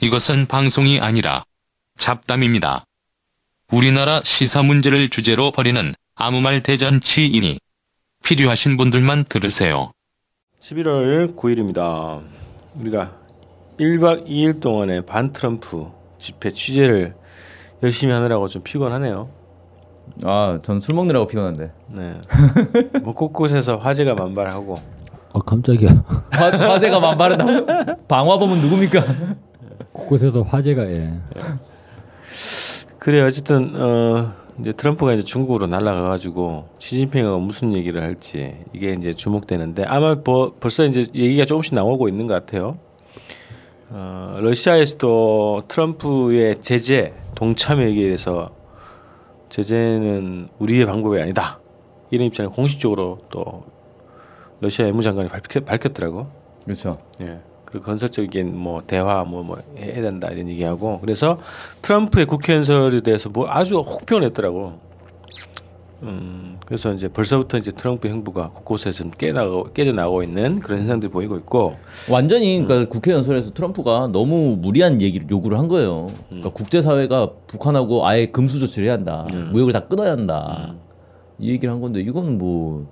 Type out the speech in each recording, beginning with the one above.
이것은 방송이 아니라 잡담입니다. 우리나라 시사 문제를 주제로 벌이는 아무 말 대잔치이니 필요하신 분들만 들으세요. 11월 9일입니다. 우리가 1박 2일 동안의 반 트럼프 집회 취재를 열심히 하느라고 좀 피곤하네요. 아, 전술 먹느라고 피곤한데. 네. 뭐 곳곳에서 화재가 만발하고 아 깜짝이야. 화, 화재가 만발한다고? 방화범은 누굽니까? 곳곳에서 화재가 예. 그래 어쨌든 어 이제 트럼프가 이제 중국으로 날아가 가지고 시진핑하고 무슨 얘기를 할지 이게 이제 주목되는데 아마 뭐 벌써 이제 얘기가 조금씩 나오고 있는 것 같아요. 어 러시아에서도 트럼프의 제재 동참에 대해서 제재는 우리의 방법이 아니다 이런 입장을 공식적으로 또 러시아 외무장관이 밝혔, 밝혔더라고. 그렇죠. 예. 그리고 건설적인 뭐 대화 뭐 뭐 해야 된다 이런 얘기하고 그래서 트럼프의 국회 연설에 대해서 뭐 아주 혹평했더라고. 음 그래서 이제 벌써부터 이제 트럼프 행보가 곳곳에서 좀 깨나고 깨져 나오고 있는 그런 현상들이 보이고 있고 완전히 그러니까 국회 연설에서 트럼프가 너무 무리한 얘기를 요구를 한 거예요. 그러니까 국제 사회가 북한하고 아예 금수 조치를 해야 한다. 무역을 다 끊어야 한다. 이 얘기를 한 건데 이건 뭐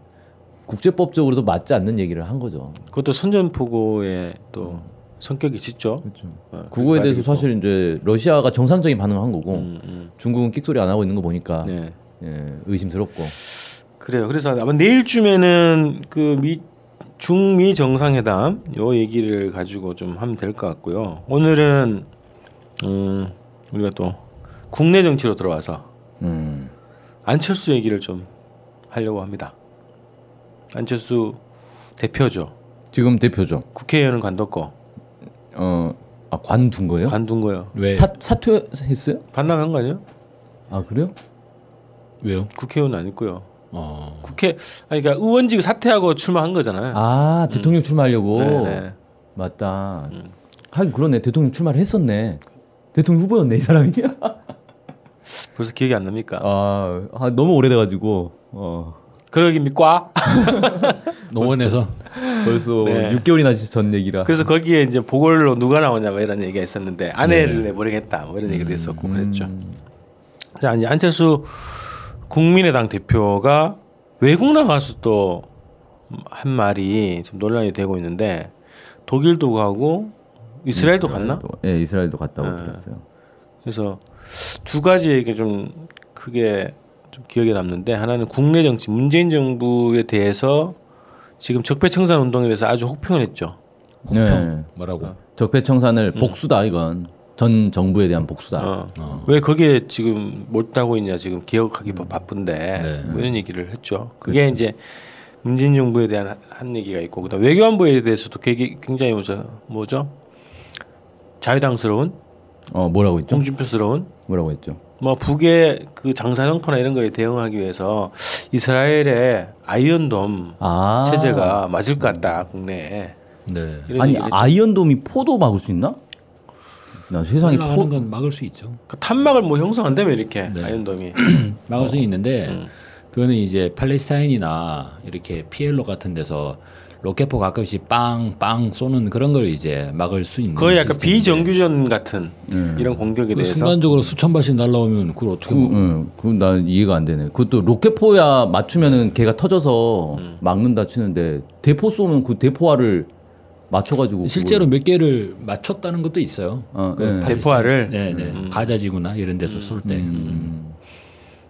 국제법적으로도 맞지 않는 얘기를 한 거죠. 그것도 선전포고의 또 성격이 짙죠. 그렇죠. 어, 그거에 대해서 사실 이제 러시아가 정상적인 반응을 한 거고 음, 음. 중국은 끽소리 안 하고 있는 거 보니까 네. 예, 의심스럽고. 그래요. 그래서 아마 내일쯤에는 그 미 중미 정상회담 요 얘기를 가지고 좀 하면 될 것 같고요. 오늘은 음 우리가 또 국내 정치로 들어와서 음. 안철수 얘기를 좀 하려고 합니다. 안철수 대표죠. 지금 대표죠. 국회의원은 관뒀고 어, 아, 관둔 거예요? 관둔 거요. 왜 사, 사퇴했어요? 반납한 거 아니에요? 아 그래요? 왜요? 국회의원 아니고요. 어. 국회 아니 그러니까 의원직 사퇴하고 출마한 거잖아요. 아 대통령 출마하려고 네, 네. 맞다. 하긴 그러네 대통령 출마를 했었네. 대통령 후보였네 이 사람이. 벌써 기억이 안 납니까? 아, 아, 너무 오래돼 가지고 어, 그러깁니까? 농원에서 벌써 네. 6개월이나 전 얘기라. 그래서 거기에 이제 보궐로 누가 나오냐 뭐 이런 얘기가 있었는데 아내를 내보내겠다 뭐 이런 얘기도 있었고 그랬죠. 자 이제 안철수 국민의당 대표가 외국 나가서 또 한 말이 좀 논란이 되고 있는데 독일도 가고 이스라엘도 갔나? 예, 이스라엘도 갔다고 네. 들었어요. 그래서 두 가지 얘기 좀 크게 좀 기억에 남는데 하나는 국내 정치 문재인 정부에 대해서 지금 적폐청산 운동에 대해서 아주 혹평을 했죠. 네. 뭐라고? 적폐청산을 복수다 이건 전 정부에 대한 복수다. 어. 왜 거기에 지금 못하고 있냐 지금 기억하기 바- 바쁜데 네. 뭐 이런 얘기를 했죠. 그게 이제 문재인 정부에 대한 한- 한 얘기가 있고 그다음 외교안보에 대해서도 굉장히 뭐죠 뭐죠 자유당스러운 어 뭐라고 했죠? 홍준표스러운 뭐라고 했죠? 뭐 북의 그 장사 정포나 이런 거에 대응하기 위해서 이스라엘의 아이언돔 아 체제가 맞을 것 같다 국내에 네. 아니. 아이언돔이 포도 막을 수 있나? 나 세상에 포 건 막을 수 있죠. 그 탄막을 뭐 형성한다며 이렇게 네. 아이언돔이 막을 수 있는데 음. 그거는 이제 팔레스타인이나 이렇게 PLO 같은 데서 로켓포 가끔씩 빵빵 쏘는 그런 걸 이제 막을 수 있는 거의 약간 시스템인데 비정규전 같은 음. 이런 공격에 그 대해서 순간적으로 수천 발씩 날라오면 그걸 어떻게 그, 뭐 응, 그건 난 이해가 안 되네. 그것도 로켓포야 맞추면은 걔가 터져서 음. 막는다 치는데 대포 쏘면 그 대포알을 맞춰가지고 실제로 몇 개를 맞췄다는 것도 있어요. 어, 그 네. 대포알을? 네, 네. 가자지구나 이런 데서 쏠 때. 음.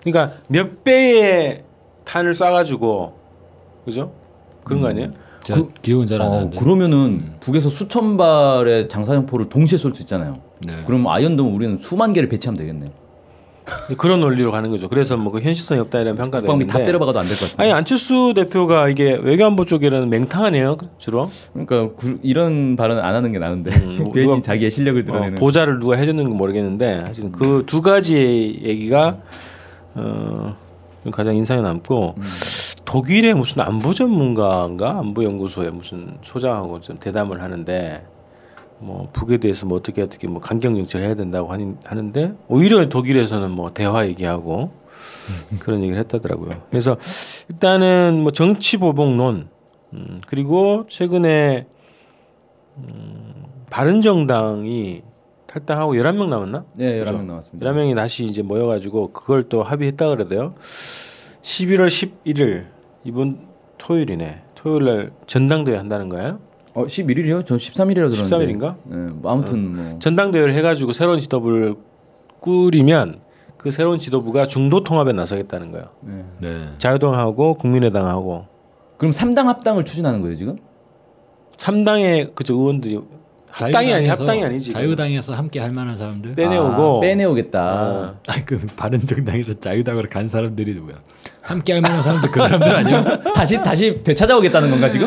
그러니까 몇 배의 탄을 쏴가지고 그죠 그런 거 아니에요? 제가 기억은 잘안 어, 나는데. 그러면은 북에서 수천 발의 장사형포를 동시에 쏠 수 있잖아요. 네. 그럼 아이언돔 우리는 수만 개를 배치하면 되겠네. 그런 원리로 가는 거죠. 그래서 뭐 그 현실성이 없다 이런 평가도 국방비 다 때려박아도 안 될 것 같은데. 아니 안철수 대표가 이게 외교안보 쪽에는 맹탕하네요 주로 그러니까 구- 이런 발언 안 하는 게 나은데 음, 괜히 누가- 자기의 실력을 어, 드러내는. 보좌를 누가 해줬는지 모르겠는데 하여튼 그두 가지 얘기가 어, 가장 인상에 남고 음. 독일의 무슨 안보 전문가인가 안보 연구소에 무슨 소장하고 좀 대담을 하는데 뭐 북에 대해서 뭐 어떻게 어떻게 뭐 강경 정책을 해야 된다고 하니, 하는데 오히려 독일에서는 뭐 대화 얘기하고 그런 얘기를 했다더라고요. 그래서 일단은 뭐 정치 보복론 음, 그리고 최근에 음, 바른 정당이 탈당하고 11명 남았나? 네, 그죠? 11명 남았습니다. 11명이 다시 이제 모여 가지고 그걸 또 합의했다 그러대요. 11월 11일 이번 토요일이네. 토요일 날 전당대회 한다는 거예요. 어, 11일이요? 전 13일이라 들었는데. 13일인가? 네, 뭐 아무튼 뭐 전당대회를 해가지고 새로운 지도부를 꾸리면 그 새로운 지도부가 중도 통합에 나서겠다는 거예요. 네. 자유당하고 국민의당하고 그럼 3당 합당을 추진하는 거예요, 지금? 3당의 그저 의원들이 합당이 아니 자유당에서- 합당이 아니지. 자유당에서 함께 할 만한 사람들. 빼내오고 아, 빼내오겠다. 아, 아니 그 바른정당에서 자유당으로 간 사람들이 누구야? 함께 할 만한 사람들 그 사람들 아니야? 다시 다시 되찾아오겠다는 건가 지금?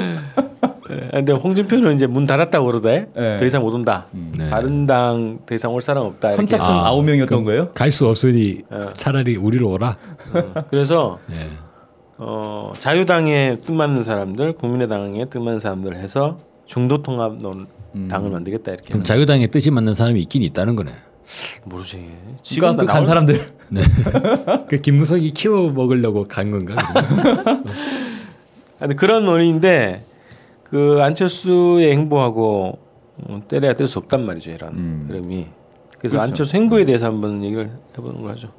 예, 근데 홍준표는 이제 문 닫았다고 그러대. 네. 더 이상 못 온다. 네. 바른당 더 이상 올 사람 없다. 선착순 아, 아, 9명이었던 거예요? 갈 수 없으니 차라리 우리로 오라. 어, 그래서 네. 어, 자유당에 뜻 맞는 사람들, 국민의당에 뜻 맞는 사람들 해서 중도 통합 논 당을 만들겠다 이렇게. 그럼 자유당에 뜻이 맞는 사람이 있긴 있다는 거네. 모르지. 지금 나 그간 나올- 사람들 네. 그 김무석이 키워 먹으려고 간 건가? 아니 그런 논의인데 그 안철수의 행보하고 어, 때려야 뗄 수 없단 말이죠 이런 음. 흐름이. 그래서 그렇죠. 안철수 행보에 대해서 한번 얘기를 해보는 걸 하죠.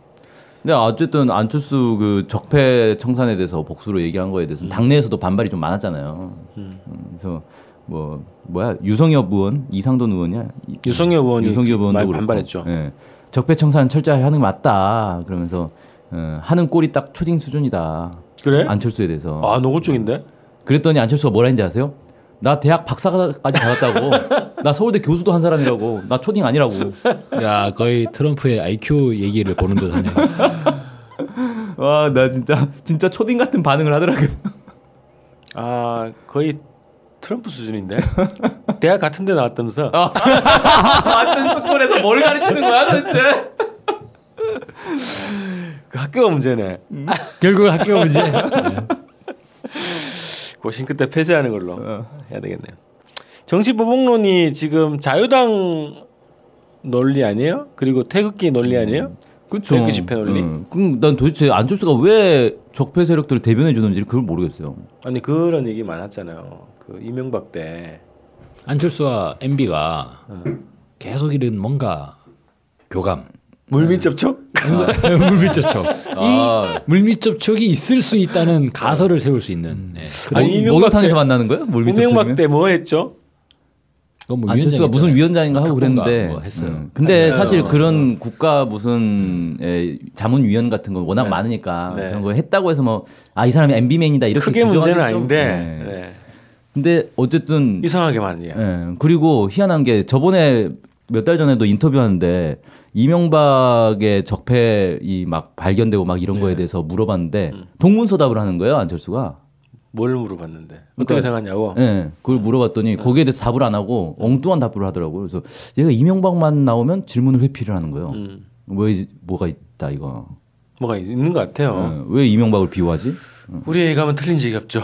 근데 어쨌든 안철수 그 적폐 청산에 대해서 복수로 얘기한 거에 대해서 는 당내에서도 반발이 좀 많았잖아요. 음, 그래서 뭐 뭐야 유성엽 의원, 이상돈 의원이야. 이- 유성엽 의원이 유성엽 의원도 그렇고. 반발했죠. 예. 적폐 청산 철저히 하는 게 맞다. 그러면서 어, 하는 꼴이 딱 초딩 수준이다. 그래? 안철수에 대해서. 아 노골 쪽인데? 그랬더니 안철수가 뭐라 했는지 아세요? 나 대학 박사까지 받았다고. 나 서울대 교수도 한 사람이라고. 나 초딩 아니라고. 야 거의 트럼프의 IQ 얘기를 보는 듯하네. 와, 나 진짜 진짜 초딩 같은 반응을 하더라고요. 아 거의 트럼프 수준인데 대학 같은 데 나왔다면서 완전 스쿨에서 뭘 가르치는 거야 도대체? 그 학교가 문제네. 결국 학교 문제. 고심 끝에 폐쇄하는 걸로 어. 해야 되겠네요. 정치보복론이 지금 자유당 논리 아니에요? 그리고 태극기 논리 아니에요? 그렇죠. 태극기 집회 논리? 그럼 난 도대체 안철수가 왜 적폐 세력들을 대변해 주는지 그걸 모르겠어요. 아니 그런 얘기 많았잖아요. 그 이명박 때 안철수와 MB가 계속 이런 뭔가 교감. 물밑 접촉? 물밑 접촉. 아. 이 물밑 접촉이 있을 수 있다는 가설을 세울 수 있는. 네. 아니, 아니 이명박 목욕탕에서 때- 만나는 거예요? 물밑 이명박 접촉이면? 때뭐 했죠? 뭐 안철수가. 무슨 위원장인가 하고 그랬는데 뭐 했어요. 음. 근데 아니요. 사실 그런 국가 무슨 에, 자문위원 같은 건 워낙 많으니까 네. 그런 걸 했다고 해서 뭐 아 이 사람이 MB맨이다 이렇게 크게 문제는 좀- 아닌데 네. 네. 근데 어쨌든 이상하게 많은 얘기. 예. 그리고 희한한 게 저번에 몇 달 전에도 인터뷰하는데 이명박의 적폐 이 막 발견되고 막 이런 네. 거에 대해서 물어봤는데 음. 동문서답을 하는 거예요 안철수가. 뭘 물어봤는데 어떻게 그러니까- 생각하냐고? 예. 그걸 물어봤더니 거기에 대해서 답을 안 하고 엉뚱한 답을 하더라고요. 그래서 얘가 이명박만 나오면 질문을 회피를 하는 거예요. 음, 왜 뭐가 있다 이거. 뭐가 있는 것 같아요. 예. 왜 이명박을 비호하지? 우리 얘기하면 틀린 적이 없죠.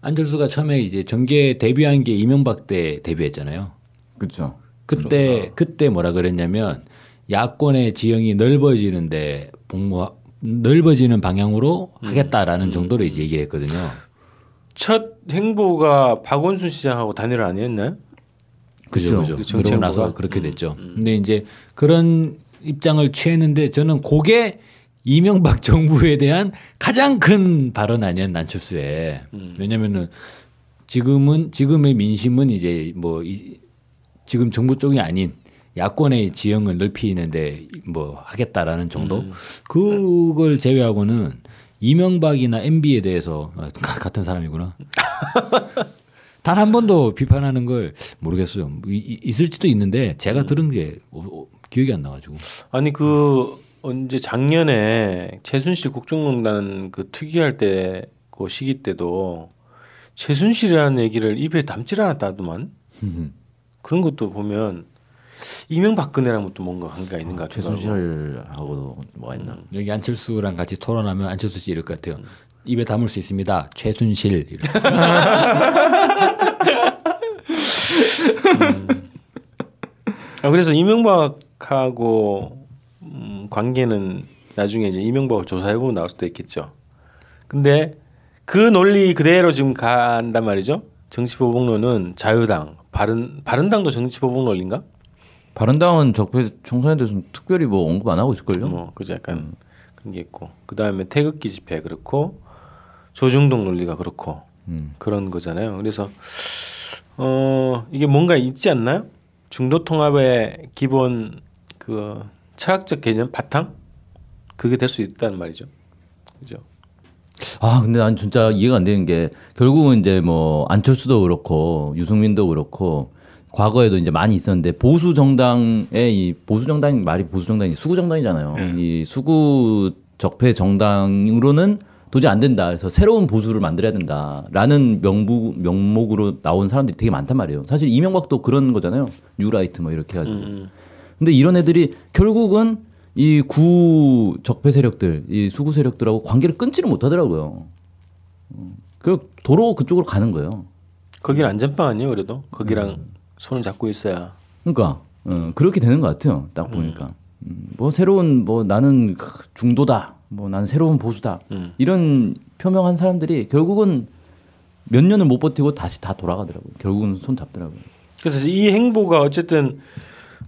안철수가 처음에 이제 정계 데뷔한 게 이명박 때 데뷔했잖아요. 그렇죠. 그때 그때 뭐라 그랬냐면 야권의 지형이 넓어지는데 복무 넓어지는 방향으로 하겠다라는 정도로 이제 얘기를 했거든요. 첫 행보가 박원순 시장하고 단일 아니었나요? 그죠, 그쵸. 그죠. 정치 그러고 나서? 그렇게 됐죠. 근데 이제 그런 입장을 취했는데 저는 그게 이명박 정부에 대한 가장 큰 발언 아니었나 안철수의. 왜냐면은 지금은 지금의 민심은 이제 뭐 이, 지금 정부 쪽이 아닌 야권의 지형을 넓히는데 뭐 하겠다라는 정도. 그걸 제외하고는 이명박이나 MB에 대해서 아, 가- 같은 사람이구나. 단 한 번도 비판하는 걸 모르겠어요. 이- 이- 있을지도 있는데 제가 들은 게 기억이 안 나가지고. 아니 그 언제 작년에 최순실 국정농단 그 특위할 때 그 시기 때도 최순실이라는 얘기를 입에 담질 않았다더만 그런 것도 보면 이명박근혜랑 또 뭔가 관계가 있는 것 같기도 하고. 최순실하고도 뭐가 있나? 여기 안철수랑 같이 토론하면 안철수 씨 이럴 것 같아요. 입에 담을 수 있습니다. 최순실. 이렇게. 아, 그래서 이명박하고 음, 관계는 나중에 이제 이명박을 조사해보면 나올 수도 있겠죠. 근데 그 논리 그대로 지금 간단 말이죠. 정치보복론은 자유당, 바른 바른당도 정치보복 논리인가? 바른당은 적폐 청산에 대해서 특별히 뭐 언급 안 하고 있을걸요? 뭐 그죠 약간 그런 게 있고 그 다음에 태극기 집회 그렇고 조중동 논리가 그렇고 음. 그런 거잖아요. 그래서 어 이게 뭔가 있지 않나요? 중도 통합의 기본 그 철학적 개념 바탕 그게 될 수 있다는 말이죠. 그죠? 아 근데 난 진짜 이해가 안 되는 게 결국은 이제 뭐 안철수도 그렇고 유승민도 그렇고 과거에도 이제 많이 있었는데 보수 정당의 이 보수 정당 말이 보수 정당이 수구 정당이잖아요. 이 수구 적폐 정당으로는 도저히 안 된다. 그래서 새로운 보수를 만들어야 된다라는 명부 명목으로 나온 사람들이 되게 많단 말이에요. 사실 이명박도 그런 거잖아요. 뉴라이트 뭐 이렇게 해가지고. 근데 이런 애들이 결국은 이 구 적폐 세력들, 이 수구 세력들하고 관계를 끊지를 못하더라고요. 음, 그 도로 그쪽으로 가는 거예요. 거기는 안전빵 아니에요, 그래도 거기랑 손을 잡고 있어야. 그러니까 어, 그렇게 되는 것 같아요. 딱 보니까 음, 뭐 새로운 뭐 나는 중도다, 뭐 나는 새로운 보수다 음. 이런 표명한 사람들이 결국은 몇 년을 못 버티고 다시 다 돌아가더라고요. 결국은 손 잡더라고요. 그래서 이 행보가 어쨌든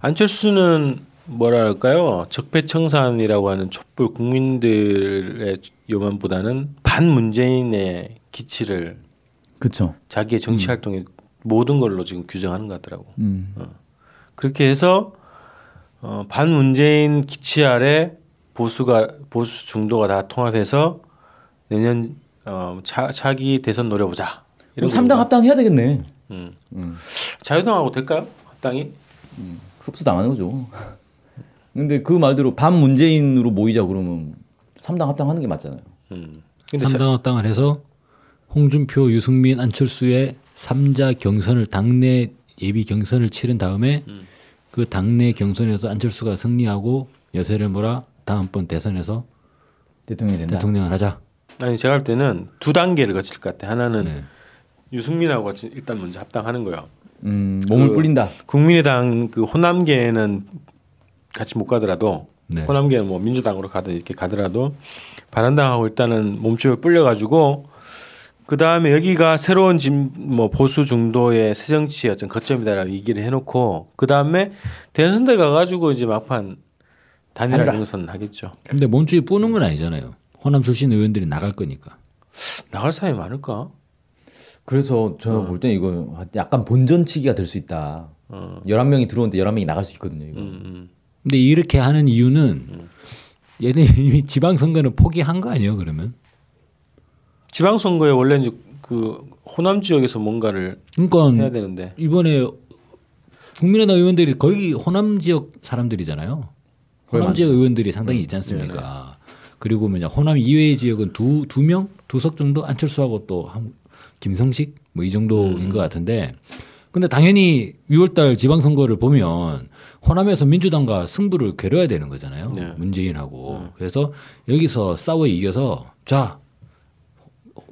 안철수는 뭐랄까요 적폐청산이라고 하는 촛불 국민들의 요만보다는 반문재인의 기치를 그렇죠. 자기의 정치 활동의 모든 걸로 지금 규정하는 것 같더라고. 음. 그렇게 해서 어, 반문재인 기치 아래 보수가 보수 중도가 다 통합해서 내년 어, 차, 차기 대선 노려보자. 그럼 3당 합당 해야 되겠네. 음. 음. 자유당하고 될까요? 합당이? 흡수 당하는 거죠. 근데 그 말대로 반 문재인으로 모이자 그러면 3당 합당하는 게 맞잖아요. 음. 근데 자- 삼당 합당을 해서 홍준표, 유승민, 안철수의 삼자 경선을 당내 예비 경선을 치른 다음에 음. 그 당내 경선에서 안철수가 승리하고 여세를 몰아 다음번 대선에서 대통령이 된다. 대통령을 하자. 아니 제가 볼 때는 두 단계를 거칠 것 같아. 하나는 네. 유승민하고 같이 일단 먼저 합당하는 거예요. 음, 몸을 그- 불린다. 국민의당 그 호남계는 같이 못 가더라도 네. 호남계는 뭐 민주당으로 가든 이렇게 가더라도 바른당하고 일단은 몸집을 불려가지고 그 다음에 여기가 새로운 진, 뭐 보수 중도의 새정치의 어떤 거점이다라고 얘기를 해놓고 그 다음에 대선대 가가지고 이제 막판 단일화. 경선 하겠죠. 근데 몸집이 뿌는 건 아니잖아요. 호남 출신 의원들이 나갈 거니까. 나갈 사람이 많을까? 그래서 제가 볼땐 이거 약간 본전치기가 될 수 있다. 어. 11명이 들어오는데 11명이 나갈 수 있거든요. 이거. 음, 음. 근데 이렇게 하는 이유는 얘네 이미 지방선거는 포기한 거 아니에요? 그러면? 지방선거에 원래 이제 그 호남 지역에서 뭔가를 그러니까 해야 되는데 이번에 국민의당 의원들이 거의 호남 지역 사람들이잖아요. 호남 지역 의원들이 상당히 있지 않습니까? 그리고 뭐냐 호남 이외의 지역은 두 두 명 두 석 정도 안철수하고 또 한, 김성식 뭐 이 정도인 것 같은데 근데 당연히 6월달 지방선거를 보면 호남에서 민주당과 승부를 겨뤄야 되는 거잖아요. 네. 문재인하고 그래서 여기서 싸워 이겨서 자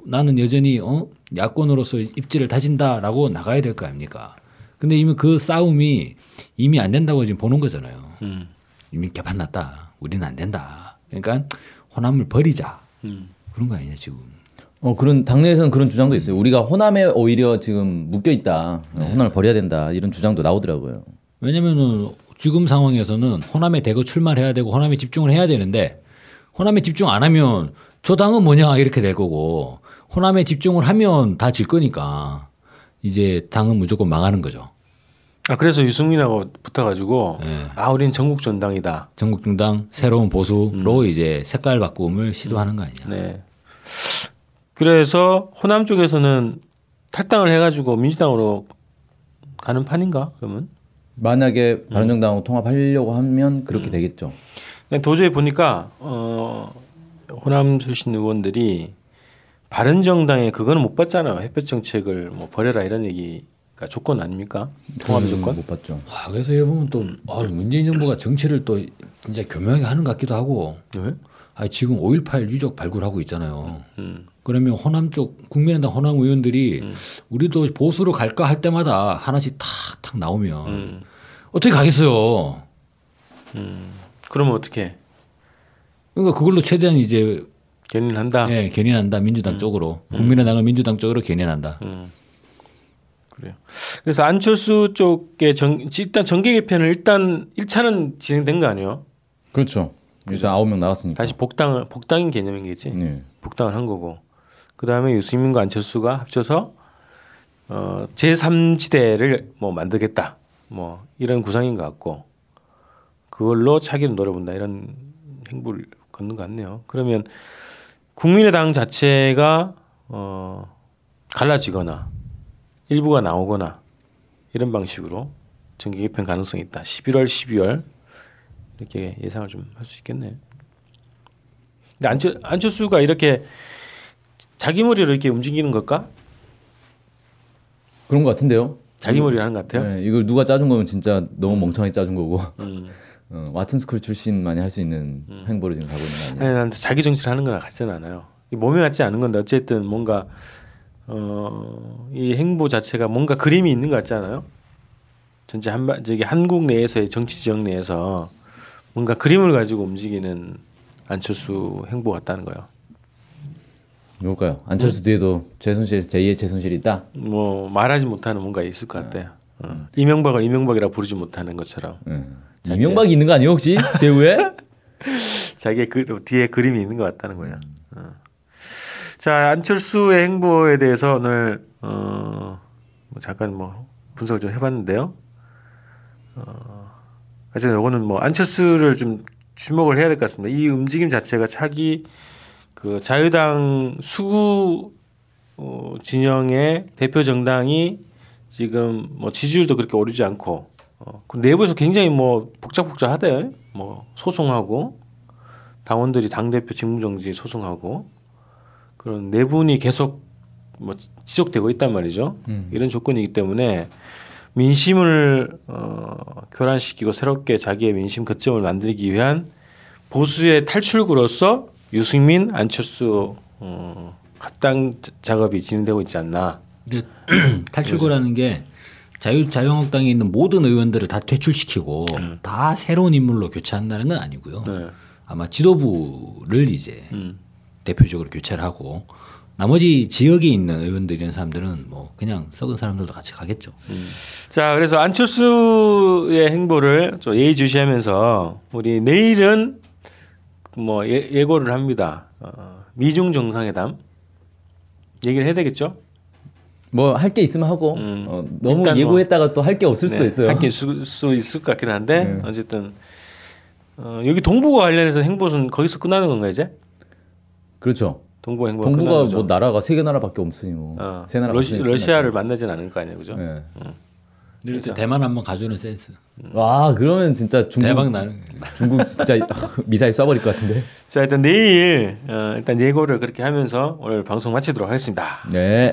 나는 여전히 어 야권으로서 입지를 다진다라고 나가야 될 거 아닙니까? 근데 이미 그 싸움이 이미 안 된다고 지금 보는 거잖아요. 음. 이미 개판 났다. 우리는 안 된다. 그러니까 호남을 버리자. 음. 그런 거 아니냐 지금. 어 그런 당내에서는 그런 주장도 있어요. 우리가 호남에 오히려 지금 묶여 있다. 어, 호남을 버려야 된다. 이런 주장도 나오더라고요. 왜냐면은 지금 상황에서는 호남에 대거 출마해야 되고 호남에 집중을 해야 되는데 호남에 집중 안 하면 저 당은 뭐냐 이렇게 될 거고 호남에 집중을 하면 다 질 거니까 이제 당은 무조건 망하는 거죠. 아 그래서 유승민하고 붙어가지고 네. 아 우리는 전국 전당이다. 전국 중당 새로운 보수로 이제 색깔 바꿈을 시도하는 거 아니냐. 네. 그래서 호남 쪽에서는 탈당을 해가지고 민주당으로 가는 판인가 그러면? 만약에 바른정당하고 통합하려고 하면 그렇게 되겠죠. 그냥 도저히 보니까 어 호남 출신 의원들이 바른정당에 그거는 못 받잖아요. 햇볕 정책을 뭐 버려라 이런 얘기가 조건 아닙니까? 통합 그건 조건? 못 봤죠. 아, 그래서 여기 보면 또 아, 문재인 정부가 정치를 또 진짜 교묘하게 하는 것 같기도 하고 네? 아, 지금 5.18 유적 발굴하고 있잖아요. 음. 그러면 호남 쪽 국민의당 호남 의원들이 우리도 보수로 갈까 할 때마다 하나씩 탁탁 나오면 음. 어떻게 가겠어요. 그러면 어떻게? 그러니까 그걸로 최대한 이제 견인한다. 예, 견인한다 민주당 쪽으로 국민의당은 민주당 쪽으로 견인한다. 그래요. 그래서 안철수 쪽에 정, 일단 정계 개편을 일단 1차는 진행된 거 아니에요? 그렇죠. 일단 아홉 명 나왔으니까. 다시 복당 복당인 개념이겠지. 네. 복당을 한 거고. 그 다음에 유승민과 안철수가 합쳐서 어, 제3지대를 뭐 만들겠다. 뭐 이런 구상인 것 같고 그걸로 차기를 노려본다 이런 행보를 걷는 것 같네요. 그러면 국민의당 자체가 어, 갈라지거나 일부가 나오거나 이런 방식으로 정계 개편 가능성이 있다. 11월, 12월 이렇게 예상을 좀 할 수 있겠네요. 근데 안철, 안철수가 이렇게 자기 머리로 이렇게 움직이는 걸까? 그런 것 같은데요. 자기 머리로 하는 것 같아요. 네, 이걸 누가 짜준 거면 진짜 너무 멍청하게 짜준 거고. 음. 어, 와튼 스쿨 출신만이 할 수 있는 행보를 지금 가고 있는 거 아니에요? 아니 난 자기 정치를 하는 거랑 같지는 않아요. 이 몸에 맞지 않은 건데 어쨌든 뭔가 어, 이 행보 자체가 뭔가 그림이 있는 것 같지 않아요? 전체 한 저기 한국 내에서의 정치 지역 내에서 뭔가 그림을 가지고 움직이는 안철수 행보 같다는 거예요. 뭘까요? 안철수 뒤에도 최순실 제2의 최순실이 있다. 뭐 말하지 못하는 뭔가 있을 것 같아요. 어. 이명박을 이명박이라 부르지 못하는 것처럼 음. 이명박이 있는 거 아니에요 혹시 배우에? 자기의 그 뒤에 그림이 있는 것 같다는 거예요. 어. 자 안철수의 행보에 대해서 오늘 어, 뭐 잠깐 뭐 분석을 좀 해봤는데요. 어, 하여튼 이거는 뭐 안철수를 좀 주목을 해야 될 것 같습니다. 이 움직임 자체가 차기 그 자유당 수구 어, 진영의 대표 정당이 지금 뭐 지지율도 그렇게 오르지 않고 어, 그 내부에서 굉장히 뭐 복잡복잡하대. 뭐 소송하고 당원들이 당 대표 직무정지 소송하고 그런 내분이 계속 뭐 지속되고 있단 말이죠. 이런 조건이기 때문에 민심을 어, 교란시키고 새롭게 자기의 민심 거점을 만들기 위한 보수의 탈출구로서 유승민, 안철수 어, 합당 자- 작업이 진행되고 있지 않나. 근데 탈출구라는 게 자유 자유한국당에 있는 모든 의원들을 다 퇴출시키고 다 새로운 인물로 교체한다는 건 아니고요. 네. 아마 지도부를 이제 음. 대표적으로 교체를 하고 나머지 지역에 있는 의원들 이런 사람들은 뭐 그냥 썩은 사람들도 같이 가겠죠. 자, 그래서 안철수의 행보를 좀 예의주시하면서 우리 내일은 뭐 예, 예고를 합니다. 어, 미중 정상회담 얘기를 해야 되겠죠? 뭐 할 게 있으면 하고 음. 어, 너무 뭐- 예고했다가 또할 게 없을 수도 네, 있어요. 할 게 있을 수 있을 것 같긴 한데 네. 어쨌든 어, 여기 동북아 관련해서 행보는 거기서 끝나는 건가 이제? 그렇죠. 끝나는 동북아 거죠? 뭐 나라가 세 개 나라밖에 없으니 뭐. 어, 세 나라 러시, 러시아를 만나진 않을 거 아니에요, 그죠? 네. 때 대만 한번 가주는 센스. 와 그러면 진짜 중국 대박 나는. 중국 진짜 미사일 쏴버릴 것 같은데. 자 일단 내일 어, 일단 예고를 그렇게 하면서 오늘 방송 마치도록 하겠습니다. 네.